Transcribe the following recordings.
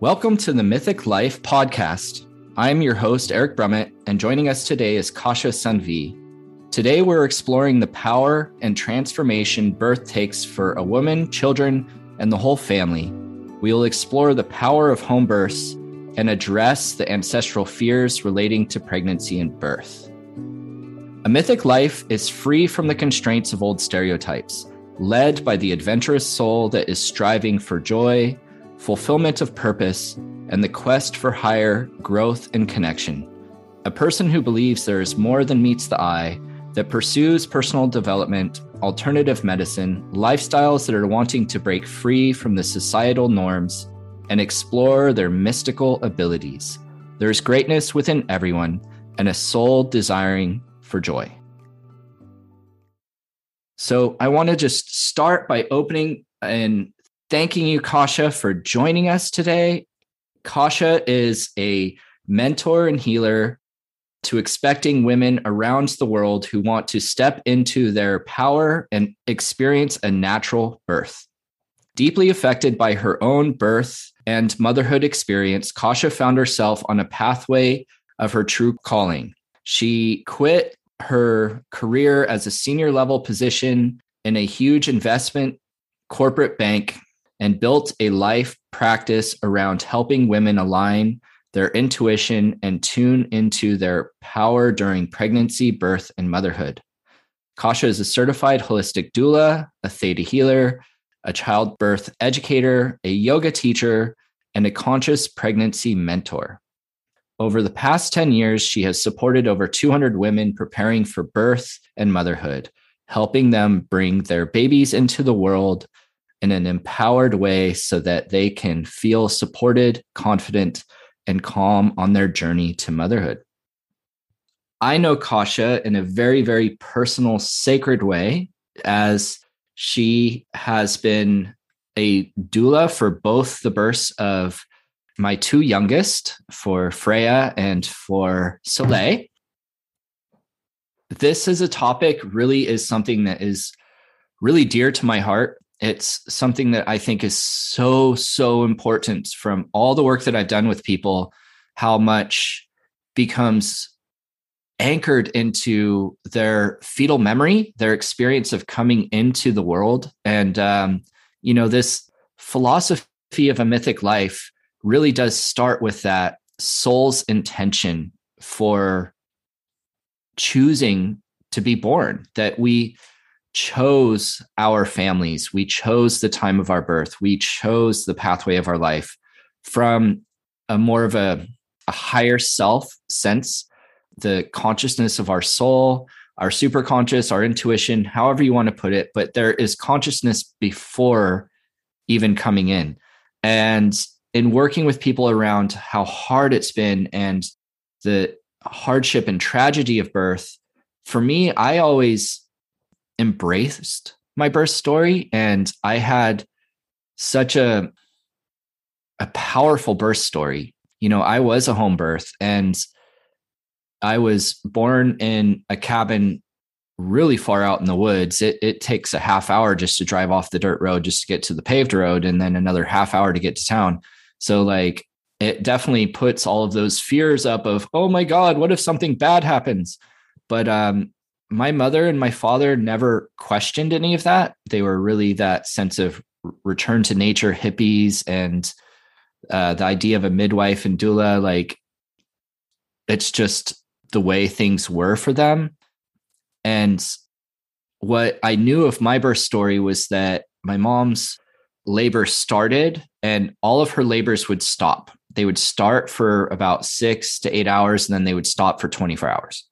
Welcome to the Mythic Life podcast. I'm your host, Eric Brumett, and joining us today is Kasia Sanvee. Today, we're exploring the power and transformation birth takes for a woman, children, and the whole family. We will explore the power of home births and address the ancestral fears relating to pregnancy and birth. A mythic life is free from the constraints of old stereotypes, led by the adventurous soul that is striving for joy, fulfillment of purpose, and the quest for higher growth and connection. A person who believes there is more than meets the eye, that pursues personal development, alternative medicine, lifestyles that are wanting to break free from the societal norms and explore their mystical abilities. There is greatness within everyone and a soul desiring for joy. So, I want to just start by opening and thanking you, Kasia, for joining us today. Kasia is a mentor and healer to expecting women around the world who want to step into their power and experience a natural birth. Deeply affected by her own birth and motherhood experience, Kasia found herself on a pathway of her true calling. She quit her career as a senior level position in a huge investment corporate bank and built a life practice around helping women align their intuition and tune into their power during pregnancy, birth, and motherhood. Kasia is a certified holistic doula, a theta healer, a childbirth educator, a yoga teacher, and a conscious pregnancy mentor. Over the past 10 years, she has supported over 200 women preparing for birth and motherhood, helping them bring their babies into the world in an empowered way so that they can feel supported, confident, and calm on their journey to motherhood. I know Kasia in a very, very personal, sacred way, as she has been a doula for both the births of my two youngest, for Freya and for Soleil. This is a topic, really is something that is really dear to my heart it's something that I think is so, so important from all the work that I've done with people, how much becomes anchored into their fetal memory, their experience of coming into the world. And, um, you know, this philosophy of a mythic life really does start with that soul's intention for choosing to be born, that we chose our families. We chose the time of our birth. We chose the pathway of our life from a more of a, a higher self sense, the consciousness of our soul, our superconscious, our intuition, however you want to put it. But there is consciousness before even coming in. And in working with people around how hard it's been and the hardship and tragedy of birth, for me, I always embraced my birth story and I had such a a powerful birth story. You know, I was a home birth and I was born in a cabin really far out in the woods. It it takes a half hour just to drive off the dirt road just to get to the paved road and then another half hour to get to town. So like it definitely puts all of those fears up of, oh my God, what if something bad happens? But um, my mother and my father never questioned any of that. They were really that sense of return to nature hippies and uh, the idea of a midwife and doula. Like it's just the way things were for them. And what I knew of my birth story was that my mom's labor started and all of her labors would stop. They would start for about six to eight hours and then they would stop for 24 hours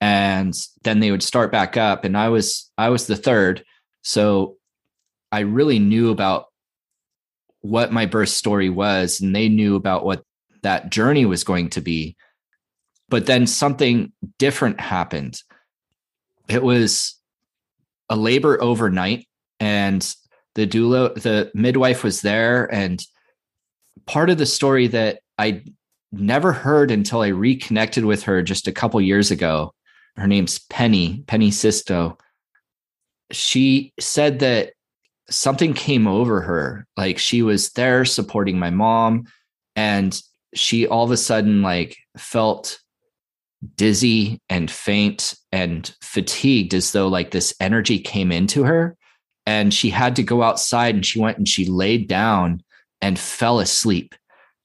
and then they would start back up and i was i was the third. So i really knew about what my birth story was and they knew about what that journey was going to be. But then something different happened. It was a labor overnight and the doula the midwife was there and part of the story that i never heard until i reconnected with her just a couple years ago her name's Penny, Penny Sisto. She said that something came over her. Like she was there supporting my mom. and she all of a sudden like felt dizzy and faint and fatigued as though like this energy came into her and she had to go outside and she went and she laid down and fell asleep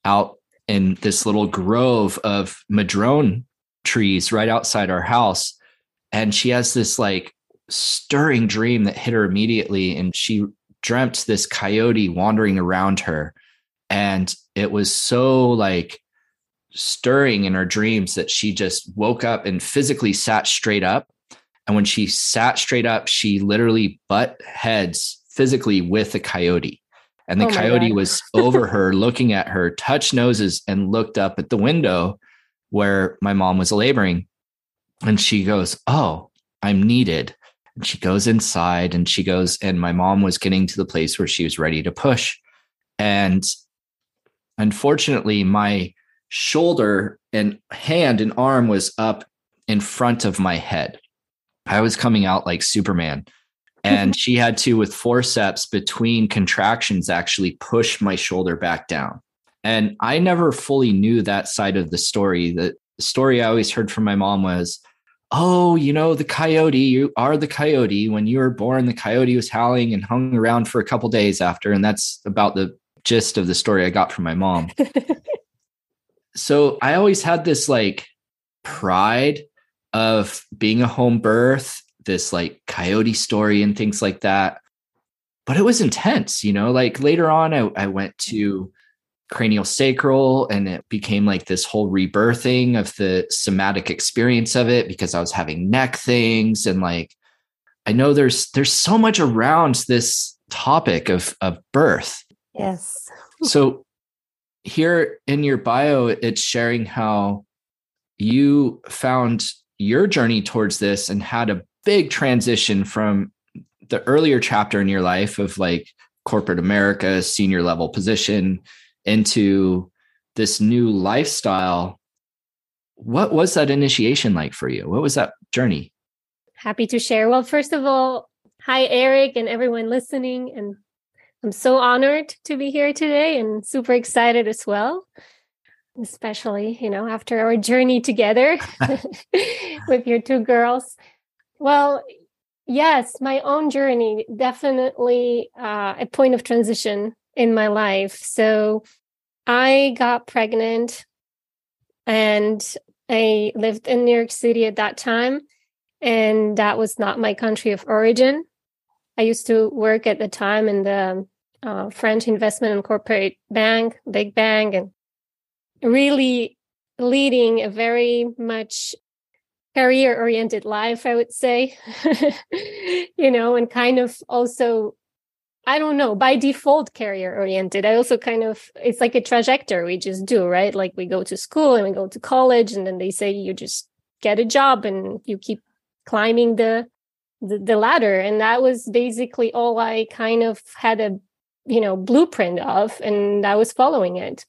out in this little grove of madrone trees right outside our house. And she has this like stirring dream that hit her immediately and she dreamt this coyote wandering around her. And it was so like stirring in her dreams that she just woke up and physically sat straight up. And when she sat straight up she literally butt heads physically with a coyote. And the oh coyote was over her looking at her touched noses and looked up at the window where my mom was laboring. And she goes oh i'm needed. And she goes inside and she goes and my mom was getting to the place where she was ready to push. And unfortunately my shoulder and hand and arm was up in front of my head. I was coming out like superman. And she had to with forceps between contractions actually push my shoulder back down and i never fully knew that side of the story the story i always heard from my mom was oh, you know, the coyote, you are the coyote. When you were born, the coyote was howling and hung around for a couple days after. And that's about the gist of the story I got from my mom. so I always had this like pride of being a home birth, this like coyote story and things like that. But it was intense, you know, like later on, I, I went to cranial sacral and it became like this whole rebirthing of the somatic experience of it because I was having neck things and like I know there's there's so much around this topic of of birth. Yes. so here in your bio it's sharing how you found your journey towards this and had a big transition from the earlier chapter in your life of like corporate America, senior level position, into this new lifestyle what was that initiation like for you? What was that journey? Happy to share. Well first of all hi eric and everyone listening and i'm so honored to be here today and super excited as well especially you know after our journey together with your two girls. Well yes my own journey definitely uh, a point of transition in my life. So I got pregnant and I lived in New York City at that time. And that was not my country of origin. I used to work at the time in the uh, French investment and corporate bank, big bank, and really leading a very much career oriented life, I would say, you know, and kind of also I don't know, by default career oriented. I also kind of, it's like a trajectory we just do, right? Like we go to school and we go to college and then they say you just get a job and you keep climbing the, the, the ladder. And that was basically all I kind of had a, you know, blueprint of, and I was following it.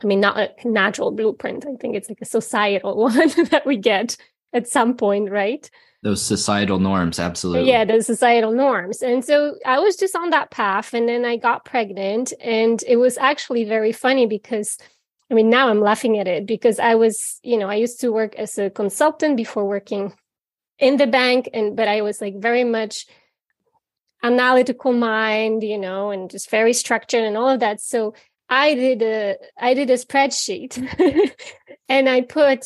I mean, not a natural blueprint. I think it's like a societal one that we get at some point, right? Those societal norms absolutely. Yeah those societal norms. And so i was just on that path and then i got pregnant and it was actually very funny because i mean now i'm laughing at it because i was you know i used to work as a consultant before working in the bank and but i was like very much analytical mind you know and just very structured and all of that. So i did a i did a spreadsheet and i put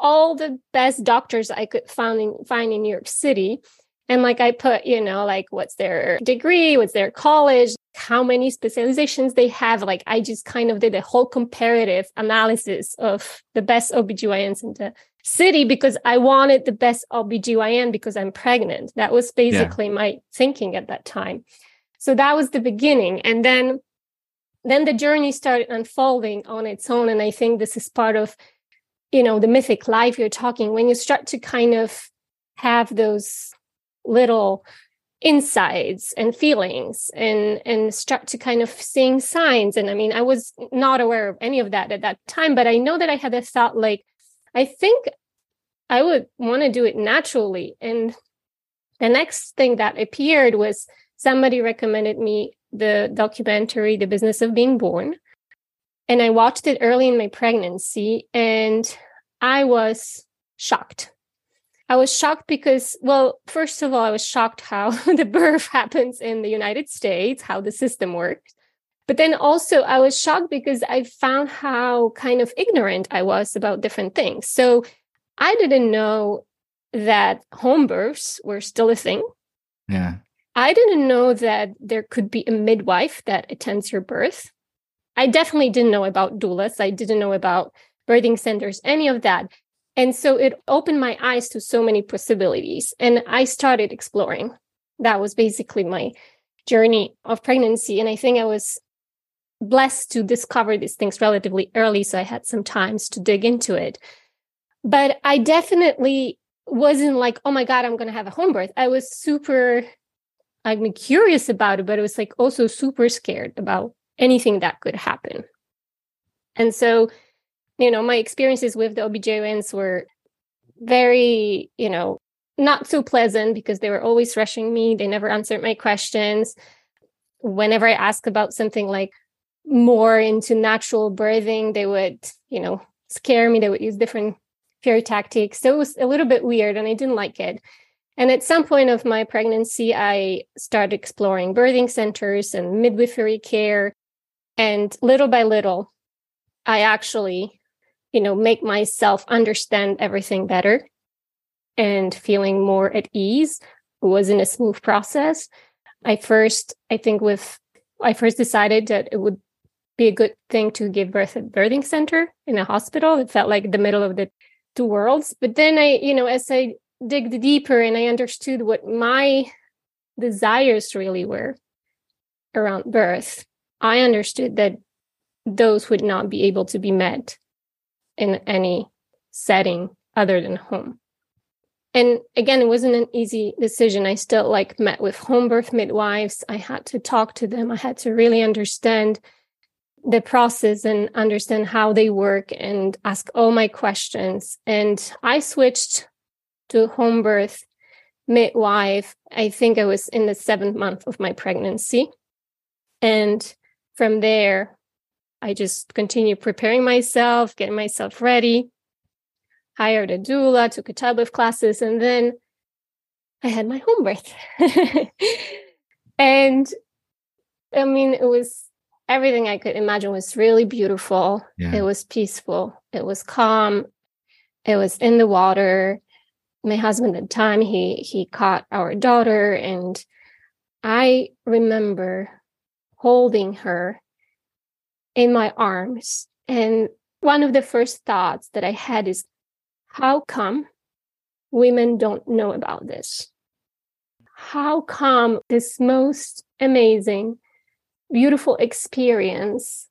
all the best doctors I could find in, find in New York City. And like I put, you know, like what's their degree, what's their college, how many specializations they have. Like I just kind of did a whole comparative analysis of the best OBGYNs in the city because I wanted the best OBGYN because I'm pregnant. That was basically yeah. my thinking at that time. So that was the beginning. And then then the journey started unfolding on its own. And I think this is part of you know the mythic life you're talking when you start to kind of have those little insights and feelings and and start to kind of seeing signs. And i mean i was not aware of any of that at that time but i know that i had a thought like i think i would want to do it naturally. And the next thing that appeared was somebody recommended me the documentary the business of being born And I watched it early in my pregnancy and I was shocked. I was shocked because, well, first of all, I was shocked how the birth happens in the United States, how the system works. But then also, I was shocked because I found how kind of ignorant I was about different things. So I didn't know that home births were still a thing. Yeah. I didn't know that there could be a midwife that attends your birth. I definitely didn't know about doulas. I didn't know about birthing centers, any of that. And so it opened my eyes to so many possibilities. And I started exploring. That was basically my journey of pregnancy. And I think I was blessed to discover these things relatively early. So I had some times to dig into it. But I definitely wasn't like, oh my God, I'm going to have a home birth. I was super, I'm curious about it, but it was like also super scared about anything that could happen. And so, you know, my experiences with the OBGYNs were very, you know, not so pleasant because they were always rushing me. They never answered my questions. Whenever I asked about something like more into natural birthing, they would, you know, scare me. They would use different fear tactics. So it was a little bit weird and I didn't like it. And at some point of my pregnancy, I started exploring birthing centers and midwifery care. And little by little, I actually, you know, make myself understand everything better and feeling more at ease. It wasn't a smooth process. I first, I think with, I first decided that it would be a good thing to give birth at birthing center in a hospital. It felt like the middle of the two worlds. But then I, you know, as I digged deeper and I understood what my desires really were around birth, I understood that those would not be able to be met in any setting other than home. And again, it wasn't an easy decision. I still like met with home birth midwives. I had to talk to them. I had to really understand the process and understand how they work and ask all my questions. And I switched to home birth midwife. I think I was in the seventh month of my pregnancy. And from there, I just continued preparing myself, getting myself ready, hired a doula, took a tablet classes, and then I had my home birth. and I mean, it was everything I could imagine was really beautiful. Yeah. It was peaceful. It was calm. It was in the water. My husband at the time, he he caught our daughter and I remember holding her in my arms. And one of the first thoughts that I had is how come women don't know about this? How come this most amazing beautiful experience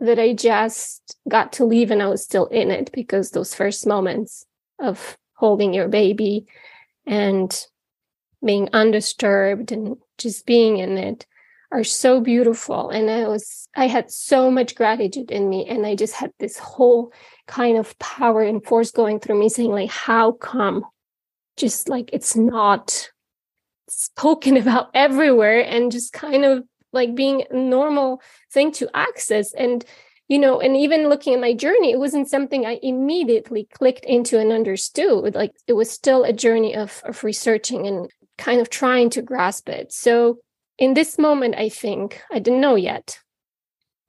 that I just got to leave and I was still in it because those first moments of holding your baby and being undisturbed and just being in it are so beautiful and i was i had so much gratitude in me and i just had this whole kind of power and force going through me saying like how come? Just like it's not spoken about everywhere and just kind of like being a normal thing to access and you know and even looking at my journey it wasn't something i immediately clicked into and understood like it was still a journey of of researching and kind of trying to grasp it. So in this moment i think i didn't know yet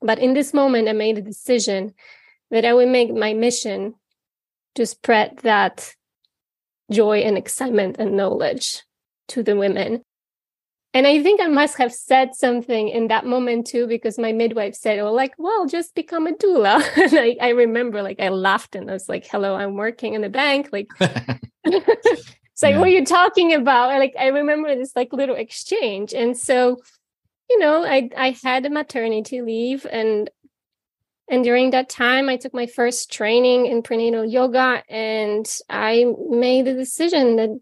but in this moment i made a decision that i would make my mission to spread that joy and excitement and knowledge to the women and I think I must have said something in that moment too, because my midwife said, "Oh, like, well, just become a doula." and I, I remember, like, I laughed and I was like, "Hello, I'm working in the bank." Like, it's like, yeah. what are you talking about? Like, I remember this like little exchange, and so, you know, I I had a maternity leave, and and during that time, I took my first training in prenatal yoga, and I made the decision that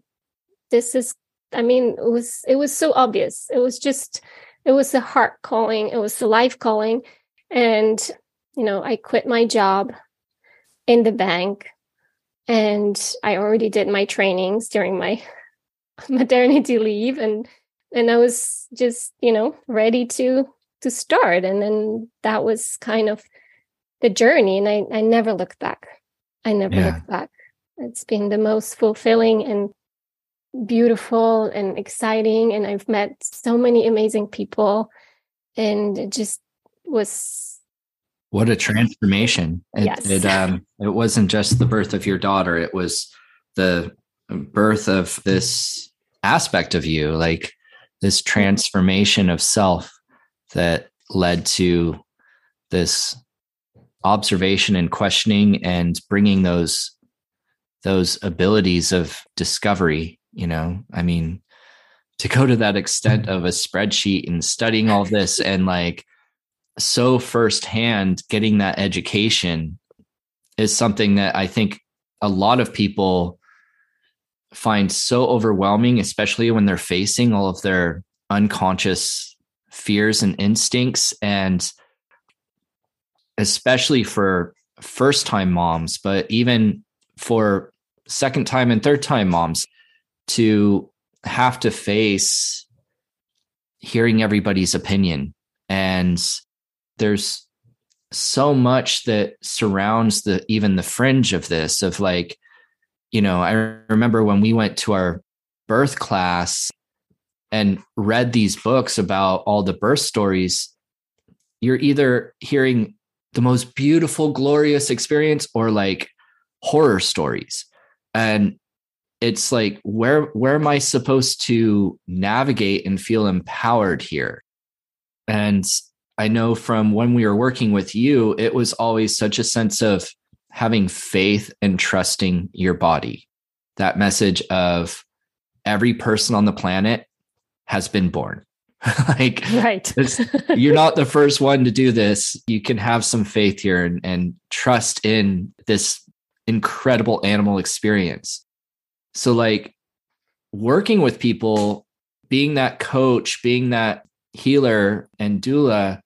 this is I mean, it was it was so obvious. It was just it was the heart calling, it was the life calling. And, you know, I quit my job in the bank and I already did my trainings during my maternity leave and and I was just, you know, ready to to start. And then that was kind of the journey and i i never looked back i never yeah. looked back it's been the most fulfilling and beautiful and exciting and i've met so many amazing people and it just was what a transformation it, yes. it um it wasn't just the birth of your daughter it was the birth of this aspect of you like this transformation of self that led to this observation and questioning and bringing those those abilities of discovery you know i mean to go to that extent of a spreadsheet and studying all this and like so firsthand getting that education is something that i think a lot of people find so overwhelming especially when they're facing all of their unconscious fears and instincts. And especially for first time moms but even for second time and third time moms to have to face hearing everybody's opinion and there's so much that surrounds the even the fringe of this of like you know i remember when we went to our birth class and read these books about all the birth stories you're either hearing the most beautiful glorious experience or like horror stories. And it's like where where am i supposed to navigate and feel empowered here? And i know from when we were working with you it was always such a sense of having faith and trusting your body. That message of every person on the planet has been born. Like right. you're not the first one to do this. You can have some faith here and, and trust in this incredible animal experience. So like working with people being that coach being that healer and doula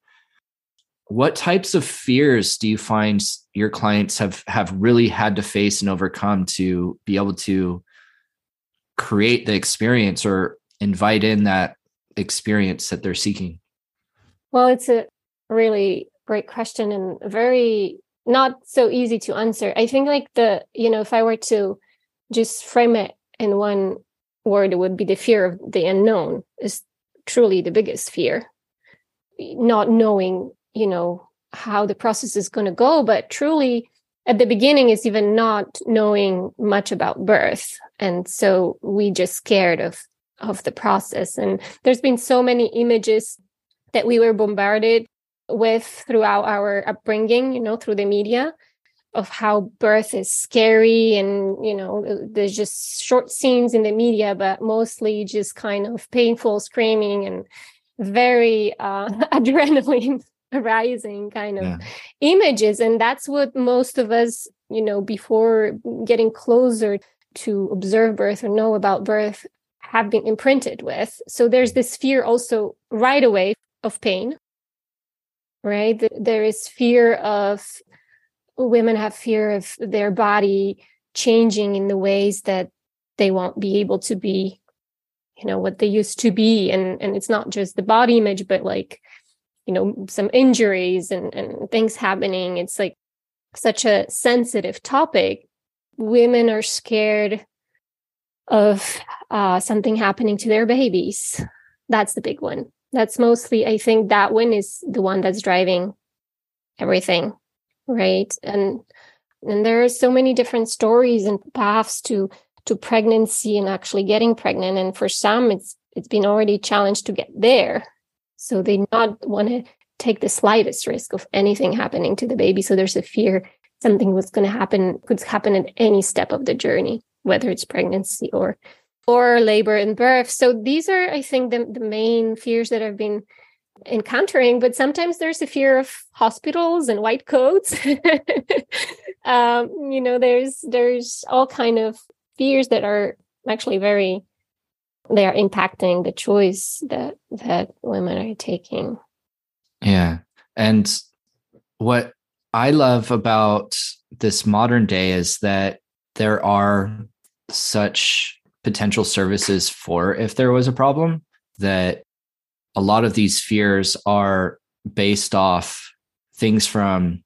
what types of fears do you find your clients have have really had to face and overcome to be able to create the experience or invite in that experience that they're seeking well it's a really great question and very not so easy to answer. I think like the, you know, if I were to just frame it in one word, it would be the fear of the unknown is truly the biggest fear. Not knowing, you know, how the process is going to go, but truly at the beginning is even not knowing much about birth. And so we just scared of of the process. And there's been so many images that we were bombarded with throughout our upbringing, you know, through the media of how birth is scary and you know there's just short scenes in the media but mostly just kind of painful screaming and very uh, adrenaline rising kind of yeah. images and that's what most of us you know before getting closer to observe birth or know about birth have been imprinted with so there's this fear also right away of pain right? There is fear of women have fear of their body changing in the ways that they won't be able to be, you know, what they used to be. And and it's not just the body image, but like, you know, some injuries and, and things happening. It's like such a sensitive topic. Women are scared of uh, something happening to their babies. That's the big one that's mostly i think that one is the one that's driving everything right and and there are so many different stories and paths to to pregnancy and actually getting pregnant and for some it's it's been already challenged to get there so they not want to take the slightest risk of anything happening to the baby so there's a fear something was going to happen could happen at any step of the journey whether it's pregnancy or or labor and birth. So these are, I think, the, the main fears that I've been encountering. But sometimes there's a fear of hospitals and white coats. um, you know, there's there's all kind of fears that are actually very they are impacting the choice that that women are taking. Yeah. And what I love about this modern day is that there are such potential services for if there was a problem that a lot of these fears are based off things from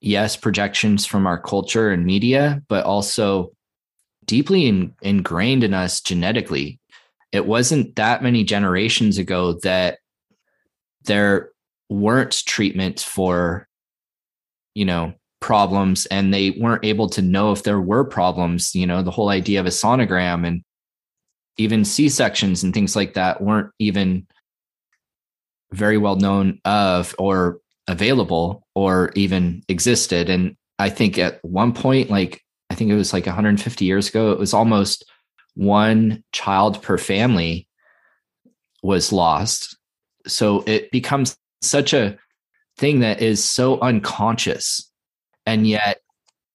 yes, projections from our culture and media, but also deeply in, ingrained in us genetically. It wasn't that many generations ago that there weren't treatments for, you know, problems and they weren't able to know if there were problems. You know, the whole idea of a sonogram and even C sections and things like that weren't even very well known of or available or even existed. And I think at one point, like think it was like 150 years ago, it was almost one child per family was lost. So it becomes such a thing that is so unconscious and yet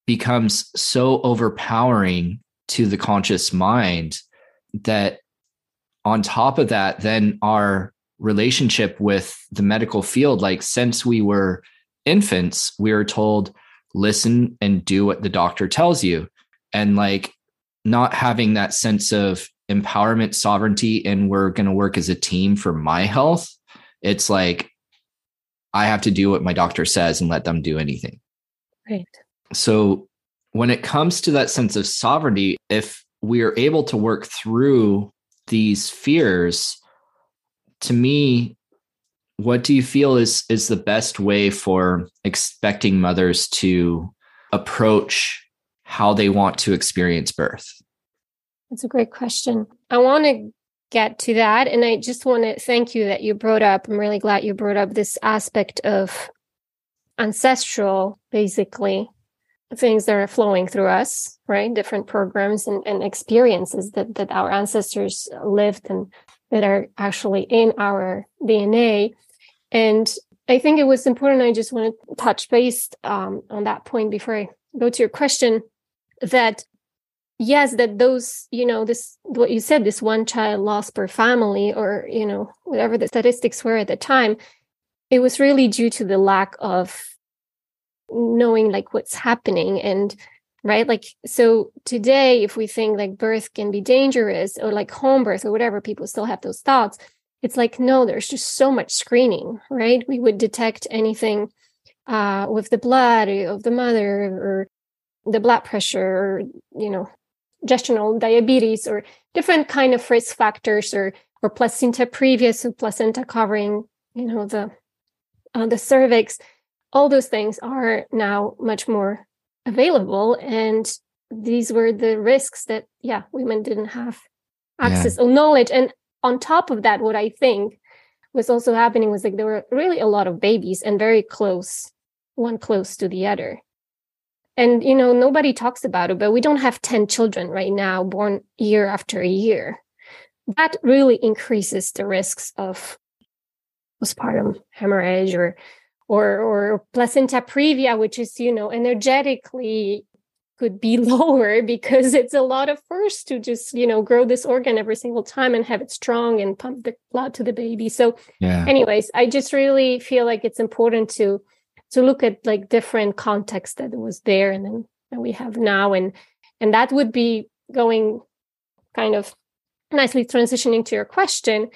becomes so overpowering to the conscious mind that on top of that, then our relationship with the medical field, like since we were infants, we were told, listen and do what the doctor tells you. And like not having that sense of empowerment, sovereignty, and we're going to work as a team for my health. It's like, I have to do what my doctor says and let them do anything. Right. So when it comes to that sense of sovereignty, if we are able to work through these fears to me what do you feel is is the best way for expecting mothers to approach how they want to experience birth that's a great question i want to get to that and i just want to thank you that you brought up i'm really glad you brought up this aspect of ancestral basically things that are flowing through us, right? Different programs and, and experiences that, that our ancestors lived and that are actually in our DNA. And I think it was important. I just want to touch base um, on that point before I go to your question that yes, that those, you know, this, what you said, this one child lost per family or, you know, whatever the statistics were at the time, it was really due to the lack of knowing like what's happening and right like so today if we think like birth can be dangerous or like home birth or whatever people still have those thoughts it's like no there's just so much screening right? We would detect anything uh, with the blood of the mother or the blood pressure or you know gestational diabetes or different kind of risk factors or or placenta previa so placenta covering you know the uh, the cervix. All those things are now much more available and these were the risks that yeah women didn't have access yeah. or knowledge. And on top of that what i think was also happening was like there were really a lot of babies and very close one close to the other. And you know nobody talks about it but we don't have 10 children right now born year after year. That really increases the risks of postpartum hemorrhage or or or placenta previa which is you know energetically could be lower because it's a lot of force to just you know grow this organ every single time and have it strong and pump the blood to the baby so yeah. anyways i just really feel like it's important to to look at like different context that was there and then that we have now and and that would be going kind of nicely transitioning to your question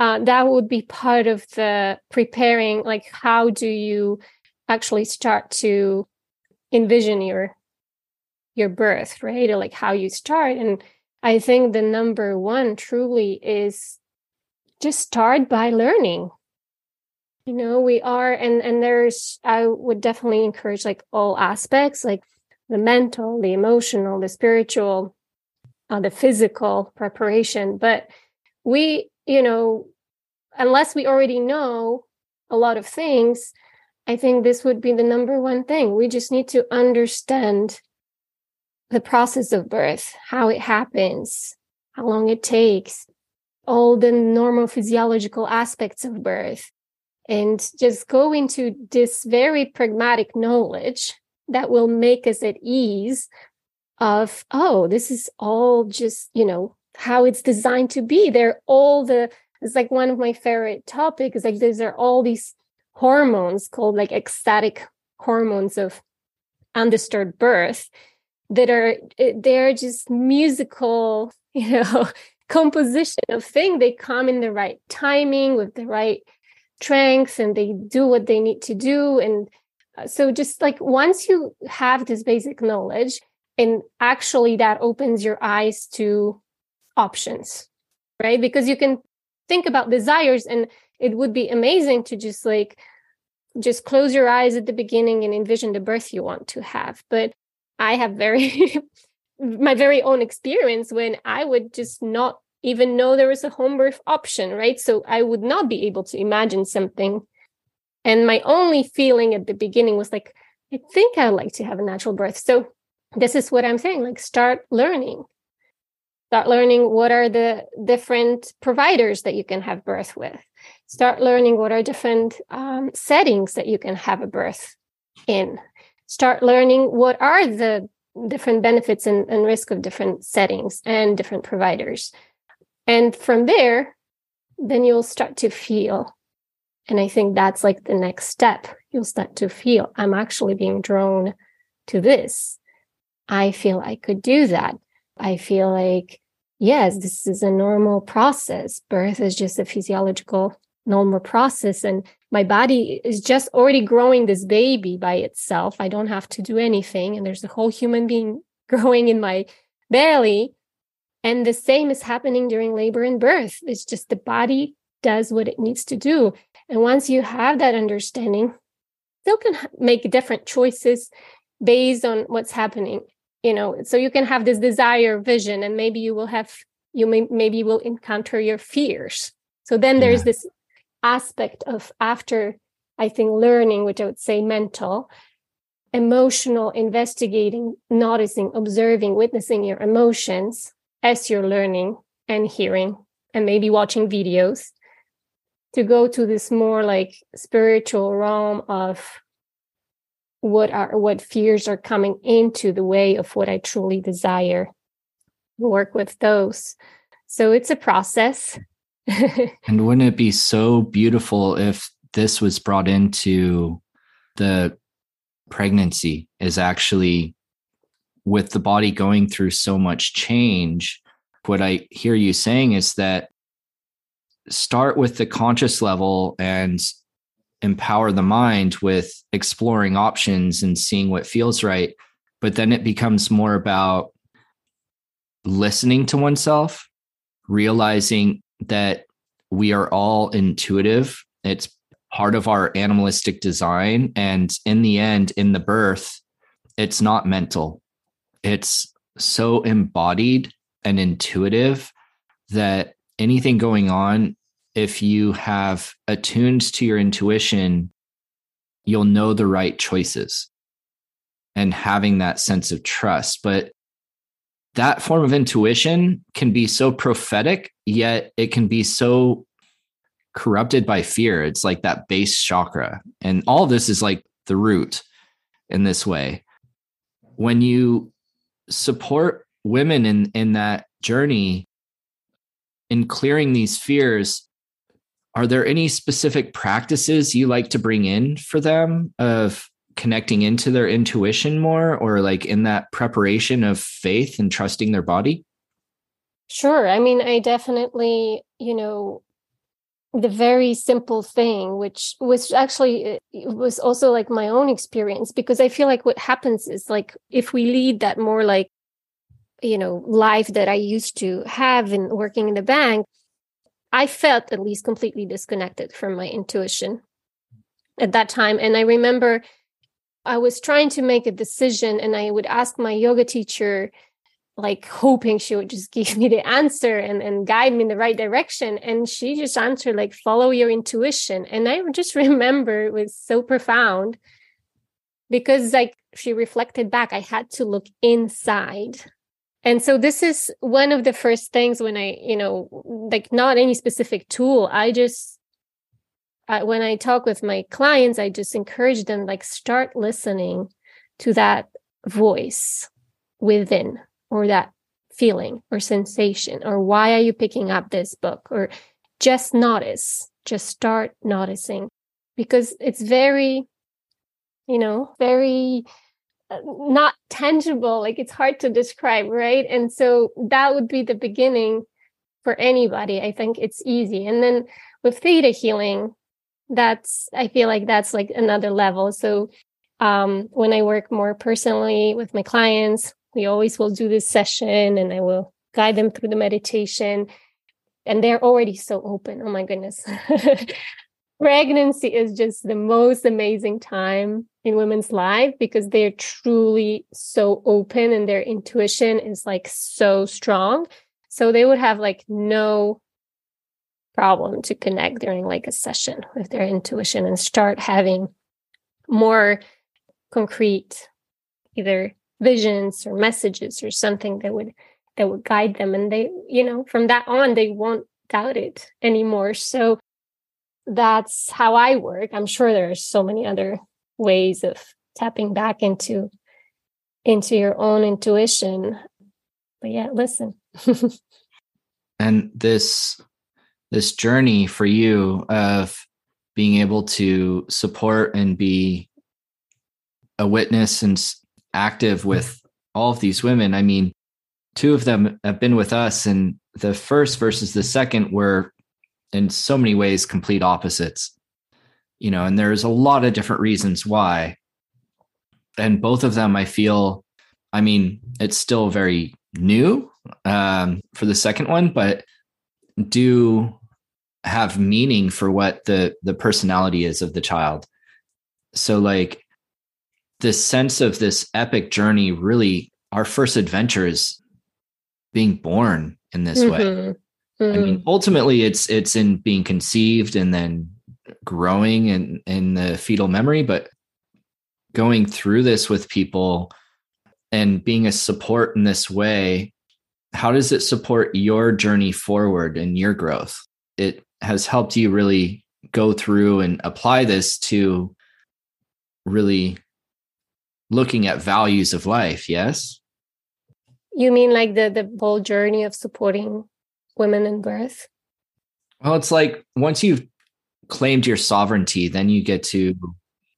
uh, that would be part of the preparing like how do you actually start to envision your your birth right? Or like how you start. And i think the number one truly is just start by learning. You know we are and and there's i would definitely encourage like all aspects like the mental the emotional the spiritual uh, the physical preparation. But we you know, unless we already know a lot of things, I think this would be the number one thing. We just need to understand the process of birth, how it happens, how long it takes, all the normal physiological aspects of birth, and just go into this very pragmatic knowledge that will make us at ease of, oh, this is all just, you know, how it's designed to be. They're all the it's like one of my favorite topics. Like these are all these hormones called like ecstatic hormones of undisturbed birth that are eh, they're just musical, you know, composition of thing. They come in the right timing with the right strength and they do what they need to do. And so just like once you have this basic knowledge and actually that opens your eyes to options right because you can think about desires and it would be amazing to just like just close your eyes at the beginning and envision the birth you want to have but i have very my very own experience when i would just not even know there was a home birth option right so i would not be able to imagine something and my only feeling at the beginning was like, I think I'd like to have a natural birth. So this is what I'm saying like, start learning. Start learning what are the different providers that you can have birth with. Start learning what are different um, settings that you can have a birth in. Start learning what are the different benefits and, and risk of different settings and different providers. And from there, then you'll start to feel and I think that's like the next step. You'll start to feel I'm actually being drawn to this. I feel I could do that. I feel like, yes, this is a normal process. Birth is just a physiological normal process. And my body is just already growing this baby by itself. I don't have to do anything. And there's a whole human being growing in my belly. And the same is happening during labor and birth. It's just the body does what it needs to do. And once you have that understanding, still can make different choices based on what's happening. You know, so you can have this desire vision, and maybe you will have you may maybe will encounter your fears. So then there's yeah. this aspect of after I think learning, which I would say mental, emotional, investigating, noticing, observing, witnessing your emotions as you're learning and hearing and maybe watching videos to go to this more like spiritual realm of what are what fears are coming into the way of what I truly desire. Work with those. So it's a process. and wouldn't it be so beautiful if this was brought into the pregnancy is actually with the body going through so much change what i hear you saying is that start with the conscious level and empower the mind with exploring options and seeing what feels right. But then it becomes more about listening to oneself, realizing that we are all intuitive. It's part of our animalistic design. And in the end, in the birth, it's not mental, it's so embodied and intuitive that anything going on, if you have attuned to your intuition, you'll know the right choices and having that sense of trust. But that form of intuition can be so prophetic, yet it can be so corrupted by fear. It's like that base chakra. And all this is like the root in this way. When you support women in, in that journey, in clearing these fears, are there any specific practices you like to bring in for them of connecting into their intuition more or like in that preparation of faith and trusting their body? Sure. I mean, I definitely, you know, the very simple thing, which was actually was also like my own experience, because I feel like what happens is like if we lead that more like you know life that i used to have in working in the bank i felt at least completely disconnected from my intuition at that time and i remember i was trying to make a decision and i would ask my yoga teacher like hoping she would just give me the answer and, and guide me in the right direction and she just answered like follow your intuition. And i just remember it was so profound because like she reflected back i had to look inside. And so this is one of the first things when i you know like not any specific tool i just uh, when i talk with my clients i just encourage them like start listening to that voice within or that feeling or sensation or why are you picking up this book or just notice just start noticing. Because it's very you know very not tangible like it's hard to describe right? And so that would be the beginning for anybody i think it's easy. And then with theta healing that's i feel like that's like another level so Um, when I work more personally with my clients, we always will do this session and I will guide them through the meditation. And they're already so open. Oh my goodness. Pregnancy is just the most amazing time in women's life because they're truly so open and their intuition is like so strong. So they would have like no problem to connect during like a session with their intuition and start having more concrete either visions or messages or something that would that would guide them. And they you know from that on they won't doubt it anymore. So that's how i work. I'm sure there are so many other ways of tapping back into into your own intuition. But yeah listen. And this this journey for you of being able to support and be a witness and active with all of these women. I mean, two of them have been with us, and the first versus the second were in so many ways complete opposites. You know, and there's a lot of different reasons why. And both of them, I feel, I mean, it's still very new um, for the second one, but do have meaning for what the the personality is of the child so like this sense of this epic journey really our first adventure is being born in this mm-hmm. way mm-hmm. i mean mm-hmm. ultimately it's it's in being conceived and then growing in in the fetal memory but going through this with people and being a support in this way how does it support your journey forward and your growth it has helped you really go through and apply this to really looking at values of life yes? You mean like the the whole journey of supporting women in birth? Well it's like once you've claimed your sovereignty then you get to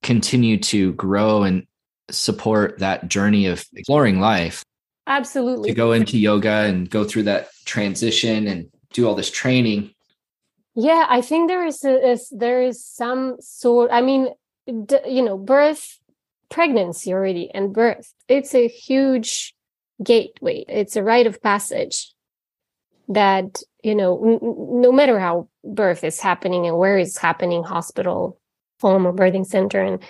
continue to grow and support that journey of exploring life. Absolutely. To go into yoga and go through that transition and do all this training yeah, I think there is, a, is there is some sort. I mean, d- you know, birth, pregnancy already, and birth. It's a huge gateway. It's a rite of passage that you know, n- no matter how birth is happening and where it's happening, hospital, home, or birthing center, and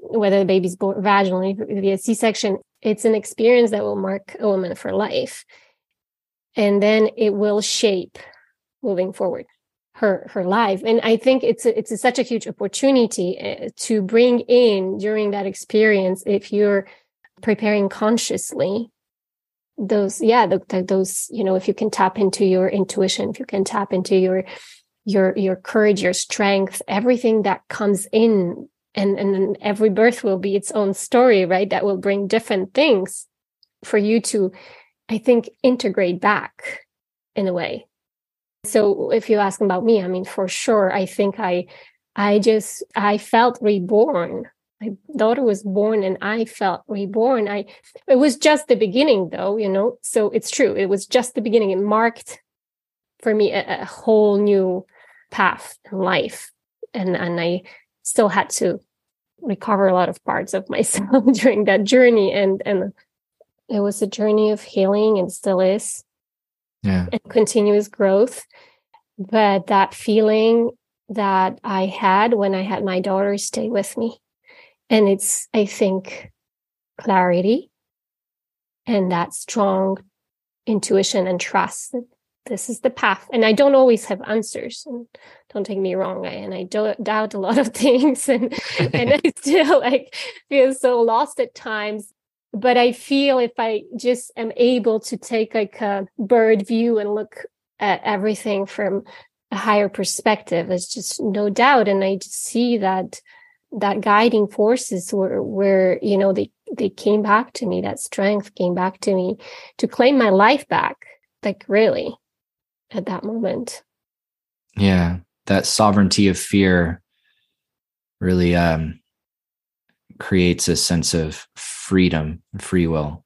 whether the baby's born vaginally via C-section, it's an experience that will mark a woman for life, and then it will shape moving forward her her life. And i think it's a, it's a, such a huge opportunity eh, to bring in during that experience if you're preparing consciously those yeah the, the, those you know if you can tap into your intuition if you can tap into your your your courage your strength everything that comes in and and every birth will be its own story right that will bring different things for you to i think integrate back in a way so if you ask about me, I mean, for sure, I think I, I just, I felt reborn. My daughter was born and I felt reborn. I, it was just the beginning though, you know, so it's true. It was just the beginning. It marked for me a, a whole new path in life. And, and I still had to recover a lot of parts of myself during that journey. And, and it was a journey of healing and still is yeah. and continuous growth. But that feeling that I had when I had my daughter stay with me. And it's, I think, clarity and that strong intuition and trust that this is the path. And I don't always have answers. And don't take me wrong. I, and I do, doubt a lot of things and, and I still like feel so lost at times but I feel if I just am able to take like a bird view and look at everything from a higher perspective, it's just no doubt. And I just see that that guiding forces were where, you know, they they came back to me, that strength came back to me to claim my life back, like really at that moment. Yeah. That sovereignty of fear really um creates a sense of freedom, free will.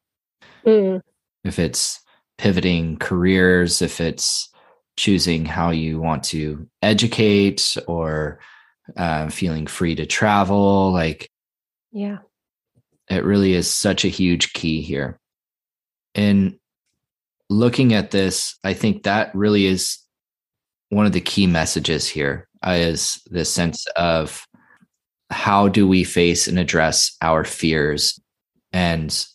Mm. If it's pivoting careers, if it's choosing how you want to educate or uh, feeling free to travel, like Yeah. It really is such a huge key here. And looking at this, I think that really is one of the key messages here is the sense of how do we face and address our fears and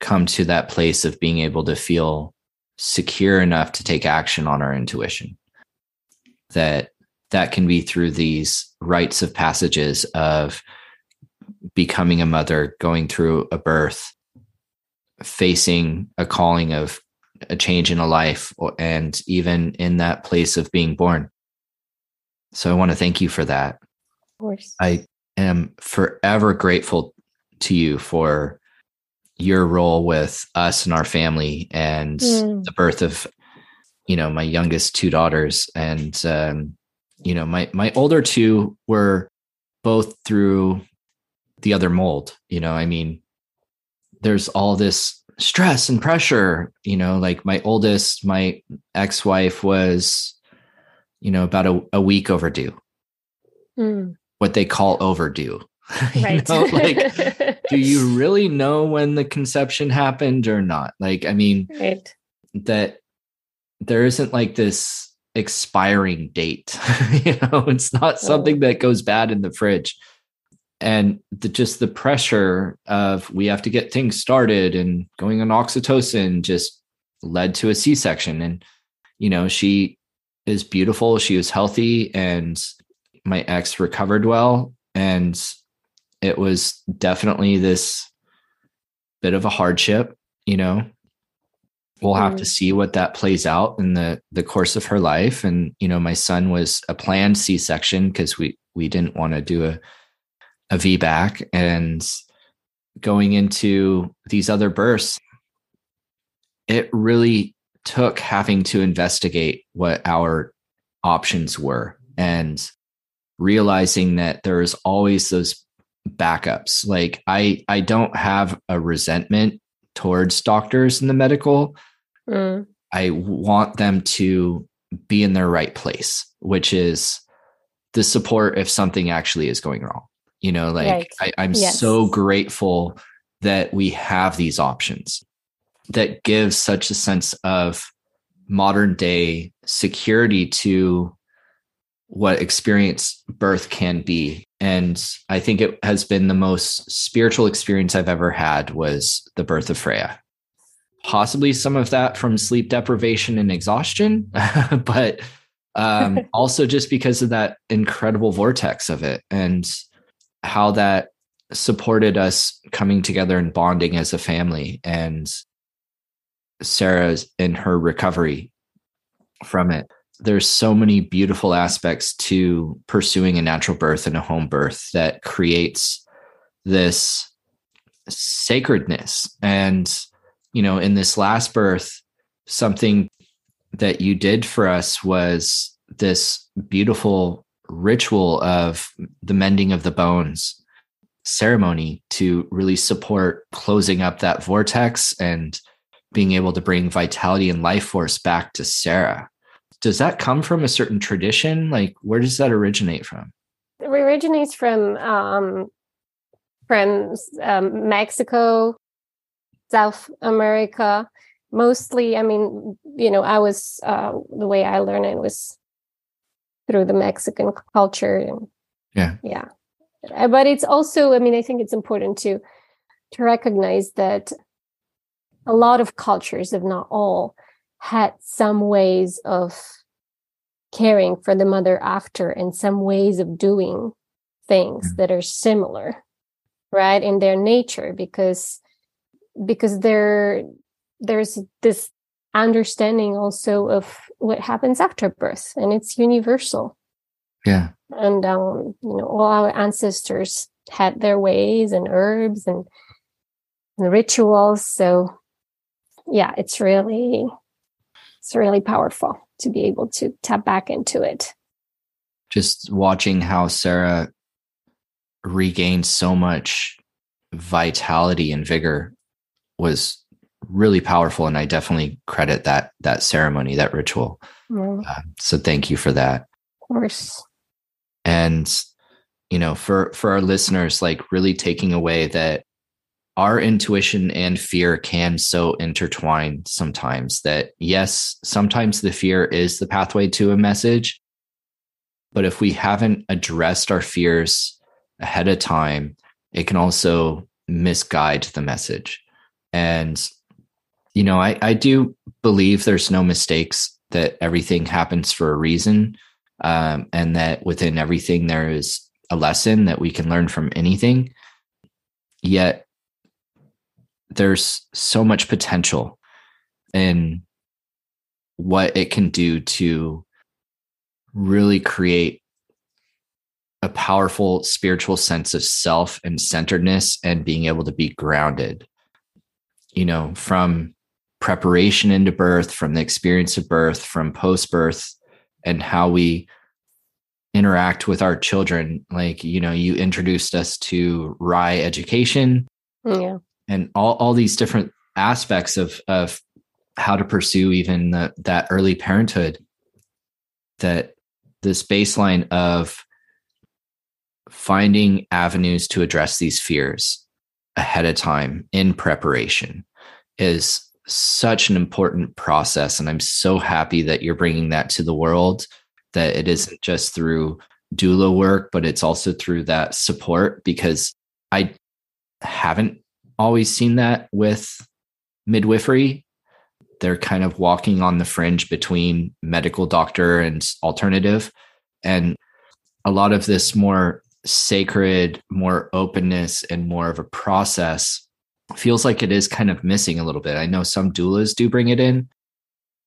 come to that place of being able to feel secure enough to take action on our intuition? That that can be through these rites of passages of becoming a mother going through a birth facing a calling of a change in a life and even in that place of being born. So i want to thank you for that course i am forever grateful to you for your role with us and our family and mm. the birth of you know my youngest two daughters and um, you know my my older two were both through the other mold you know i mean there's all this stress and pressure you know like my oldest my ex-wife was you know about a, a week overdue mm. What they call overdue. Right. know? like do you really know when the conception happened or not? Like i mean right. that there isn't like this expiring date you know it's not something that goes bad in the fridge. And the, just the pressure of we have to get things started and going on oxytocin just led to a c-section and you know she is beautiful she was healthy and my ex recovered well and it was definitely this bit of a hardship you know we'll have mm. to see what that plays out in the the course of her life and you know my son was a planned c-section because we we didn't want to do a a VBAC and going into these other bursts, it really took having to investigate what our options were and realizing that there's always those backups. Like I I don't have a resentment towards doctors in the medical. Mm. I want them to be in their right place, which is the support if something actually is going wrong you know like right. I, am yes. so grateful that we have these options that gives such a sense of modern day security to what experience birth can be. And i think it has been the most spiritual experience i've ever had was the birth of freya. Possibly some of that from sleep deprivation and exhaustion but um, also just because of that incredible vortex of it and how that supported us coming together and bonding as a family. And Sarah's in her recovery from it. There's so many beautiful aspects to pursuing a natural birth and a home birth that creates this sacredness. And, you know, in this last birth, something that you did for us was this beautiful ritual of the mending of the bones ceremony to really support closing up that vortex and being able to bring vitality and life force back to Sarah. Does that come from a certain tradition? Like, where does that originate from? It originates from um, from um, Mexico, South America, mostly. I mean, you know, I was uh, the way I learned it was through the Mexican culture. And, yeah. Yeah. Uh, but it's also, I mean, I think it's important to to recognize that a lot of cultures, if not all, had some ways of caring for the mother after and some ways of doing things that are similar right in their nature because because there there's this understanding also of what happens after birth and it's universal. Yeah. And um you know all our ancestors had their ways and herbs and, and rituals. So yeah it's really it's really powerful to be able to tap back into it. Just watching how sarah regained so much vitality and vigor was really powerful and i definitely credit that that ceremony that ritual. Mm. uh, so thank you for that. Of course. And you know, for for our listeners, like really taking away that our intuition and fear can so intertwine sometimes that yes, sometimes the fear is the pathway to a message. But if we haven't addressed our fears ahead of time, it can also misguide the message. And, you know, I, I do believe there's no mistakes, that everything happens for a reason. Um, and that within everything, there is a lesson that we can learn from anything. Yet, there's so much potential in what it can do to really create a powerful spiritual sense of self and centeredness and being able to be grounded you know from preparation into birth from the experience of birth from post birth and how we interact with our children. Like you know you introduced us to RIE education. Yeah and all, all these different aspects of of how to pursue even the, that early parenthood that this baseline of finding avenues to address these fears ahead of time in preparation is such an important process. And i'm so happy that you're bringing that to the world that it isn't just through doula work but it's also through that support because i haven't always seen that with midwifery. They're kind of walking on the fringe between medical doctor and alternative. And a lot of this more sacred, more openness, and more of a process feels like it is kind of missing a little bit. I know some doulas do bring it in.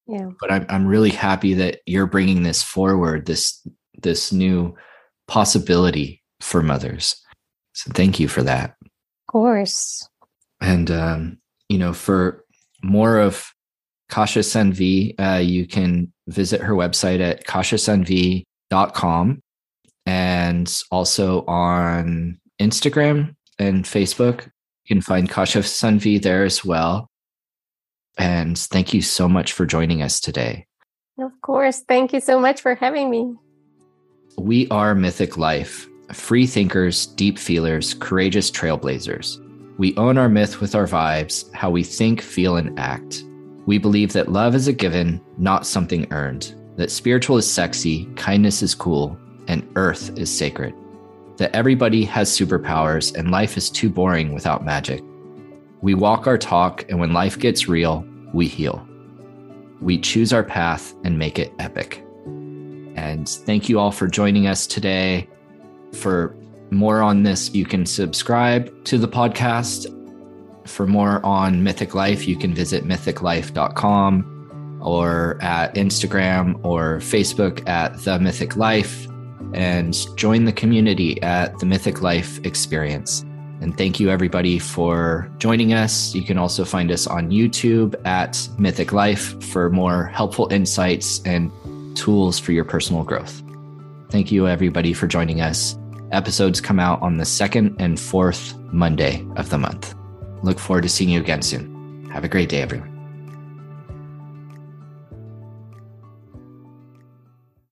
Yeah. But I'm I'm really happy that you're bringing this forward, this this new possibility for mothers. So thank you for that. Of course. And, um, you know, for more of Kasia Sanvee, uh, you can visit her website at kasiasanvee.com and also on Instagram and Facebook. You can find Kasia Sanvee there as well. And thank you so much for joining us today. Of course. Thank you so much for having me. We are Mythic Life, free thinkers, deep feelers, courageous trailblazers. We own our myth with our vibes, how we think, feel, and act. We believe that love is a given, not something earned, that spiritual is sexy, kindness is cool, and earth is sacred. That everybody has superpowers and life is too boring without magic. We walk our talk, and when life gets real, we heal. We choose our path and make it epic. And thank you all for joining us today for more on this, you can subscribe to the podcast. For more on Mythic Life, you can visit mythiclife.com or at Instagram or Facebook at The Mythic Life and join the community at the Mythic Life Experience. And thank you, everybody, for joining us. You can also find us on YouTube at Mythic Life for more helpful insights and tools for your personal growth. Thank you, everybody, for joining us. Episodes come out on the second and fourth Monday of the month. Look forward to seeing you again soon. Have a great day, everyone.